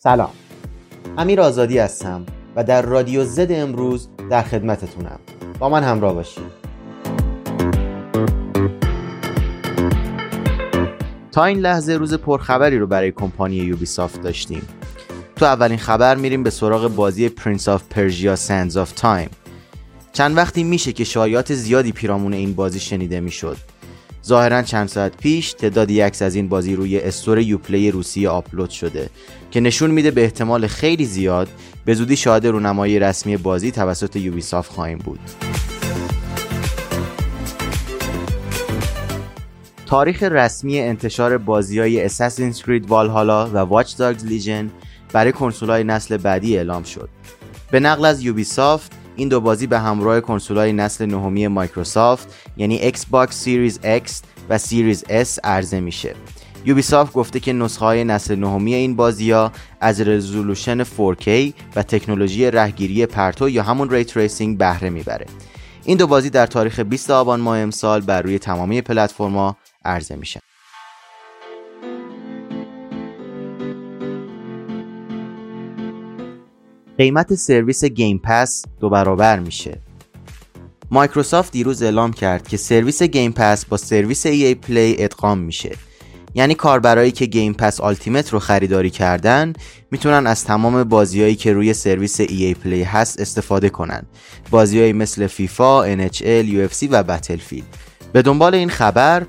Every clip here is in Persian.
سلام. امیر آزادی هستم و در رادیو زد امروز در خدمتتونم. با من همراه باشید. تا این لحظه روز پرخبری رو برای کمپانی Ubisoft داشتیم. تو اولین خبر میریم به سراغ بازی Prince of Persia Sands of Time چند وقتی میشه که شایعات زیادی پیرامون این بازی شنیده می‌شد. ظاهرا چند ساعت پیش تعدادی عکس از این بازی روی store Uplay روسیه آپلود شده که نشون میده به احتمال خیلی زیاد به زودی شاهد رونمایی رسمی بازی توسط یوبیسافت خواهیم بود. تاریخ رسمی انتشار بازی های Assassin's Creed Valhalla و Watch Dogs Legion برای کنسول نسل بعدی اعلام شد. به نقل از یوبیسافت این دو بازی به همراه کنسولهای نسل نهمی مایکروسافت یعنی Xbox Series X و Series S عرضه میشه. Ubisoft گفته که نسخه های نسل نهمی این بازی ها از resolution 4K و تکنولوژی رهگیری پرتو یا همون ray tracing بهره می‌بره. این دو بازی در تاریخ 20 آبان ماه امسال بر روی تمامی پلتفرما عرضه میشن. قیمت سرویس Game Pass دو برابر میشه. مایکروسافت دیروز اعلام کرد که سرویس Game Pass با سرویس EA Play ادغام میشه. یعنی کاربرایی که Game Pass Ultimate رو خریداری کردن می‌تونن از تمام بازیهایی که روی سرویس EA Play هست استفاده کنن. بازیهایی مثل فیفا، NHL, UFC و Battlefield به دنبال این خبر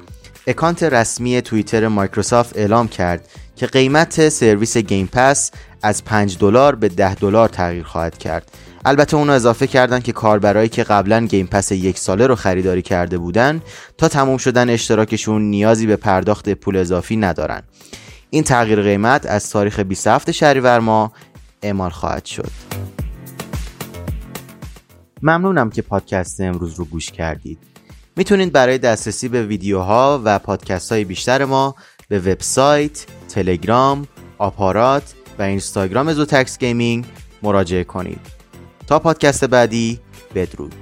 اکانت رسمی توییتر مایکروسافت اعلام کرد که قیمت سرویس Game Pass از 5 دلار به 10 دلار تغییر خواهد کرد. البته اونو اضافه کردن که کاربرایی که قبلا Game Pass یک ساله رو خریداری کرده بودن تا تموم شدن اشتراکشون نیازی به پرداخت پول اضافی ندارن. این تغییر قیمت از تاریخ 27 شهریور ماه اعمال خواهد شد. ممنونم که پادکست امروز رو گوش کردید. می‌تونید برای دسترسی به ویدیوها و پادکست های بیشتر ما به وبسایت، تلگرام، آپارات و اینستاگرام زوتکس Gaming مراجعه کنید. تا پادکست بعدی بدرود.